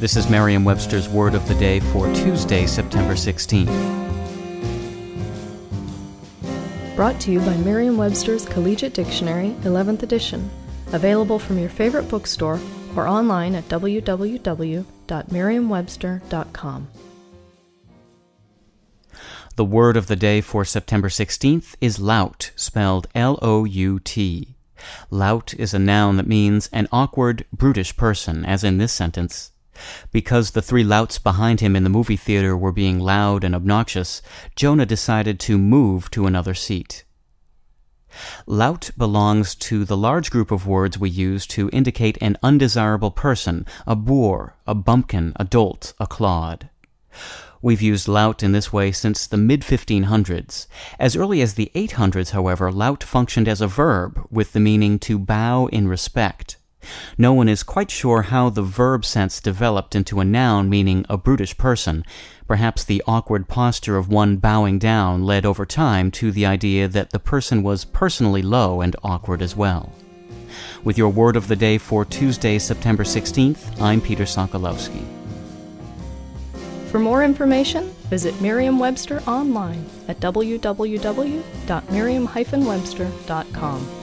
This is Merriam Webster's Word of the Day for Tuesday, September 16th. Brought to you by Merriam Webster's Collegiate Dictionary, 11th edition. Available from your favorite bookstore or online at www.merriam-webster.com. The word of the day for September 16th is lout, spelled L O U T. Lout is a noun that means an awkward, brutish person, as in this sentence. Because the three louts behind him in the movie theater were being loud and obnoxious, Jonah decided to move to another seat. Lout belongs to the large group of words we use to indicate an undesirable person, a boor, a bumpkin, a dolt, a clod. We've used lout in this way since the mid 1500s. As early as the 800s, however, lout functioned as a verb with the meaning to bow in respect. No one is quite sure how the verb sense developed into a noun meaning a brutish person. Perhaps the awkward posture of one bowing down led over time to the idea that the person was personally low and awkward as well. With your word of the day for Tuesday, September 16th, I'm Peter Sokolowski. For more information, visit Merriam-Webster online at www.merriam-webster.com.